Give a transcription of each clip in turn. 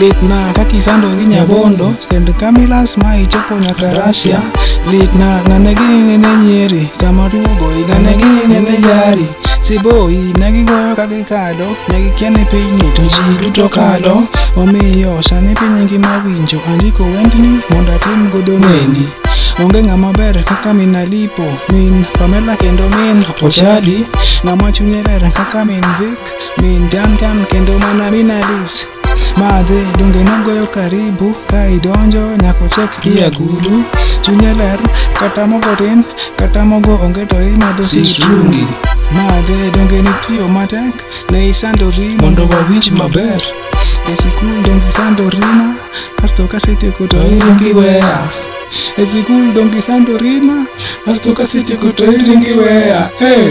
Litna kakisando gi nyabondo St. Camillus ma ichopo nyaka Russia Litna ng'ane gini ne nyeri Sama duogo igane gini ne jari Siboi ne gigoyo ka gikado Ne gikia ni pinyni to ji duto kalo Omiyo sani piny ngima winjo Andiko wendni mondo atim godo neni Onge ng'ama ber kaka min Alipo Min Pamela kendo min Ochadi Ng'ama chunye ler kaka min Vic Min jam jam kendo mana minadis Madhe donge nogoyo karibu Ka idonjo nyako chek i agulu Chunye ler kata mogo tin Kata mogo onge to imadho sitrungi Madhe donge nitiyo matek Ne isandori mondo wawinj maber E sikul donge isandorina Kasto kasetieko to iringi weya E sikul donge isandorina Kasto kasetieko to iringi weya Hey!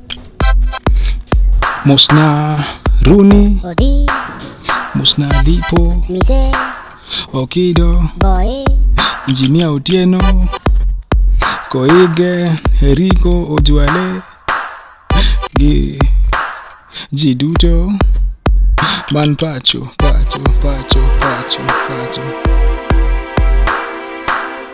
Mosna Runi, Odi, Mosna Lipo, Mise, Okido, Boy, Injinia Otieno, Koige, Eriko Ojwale, gi ji duto man pacho, pacho, pacho, pacho, pacho.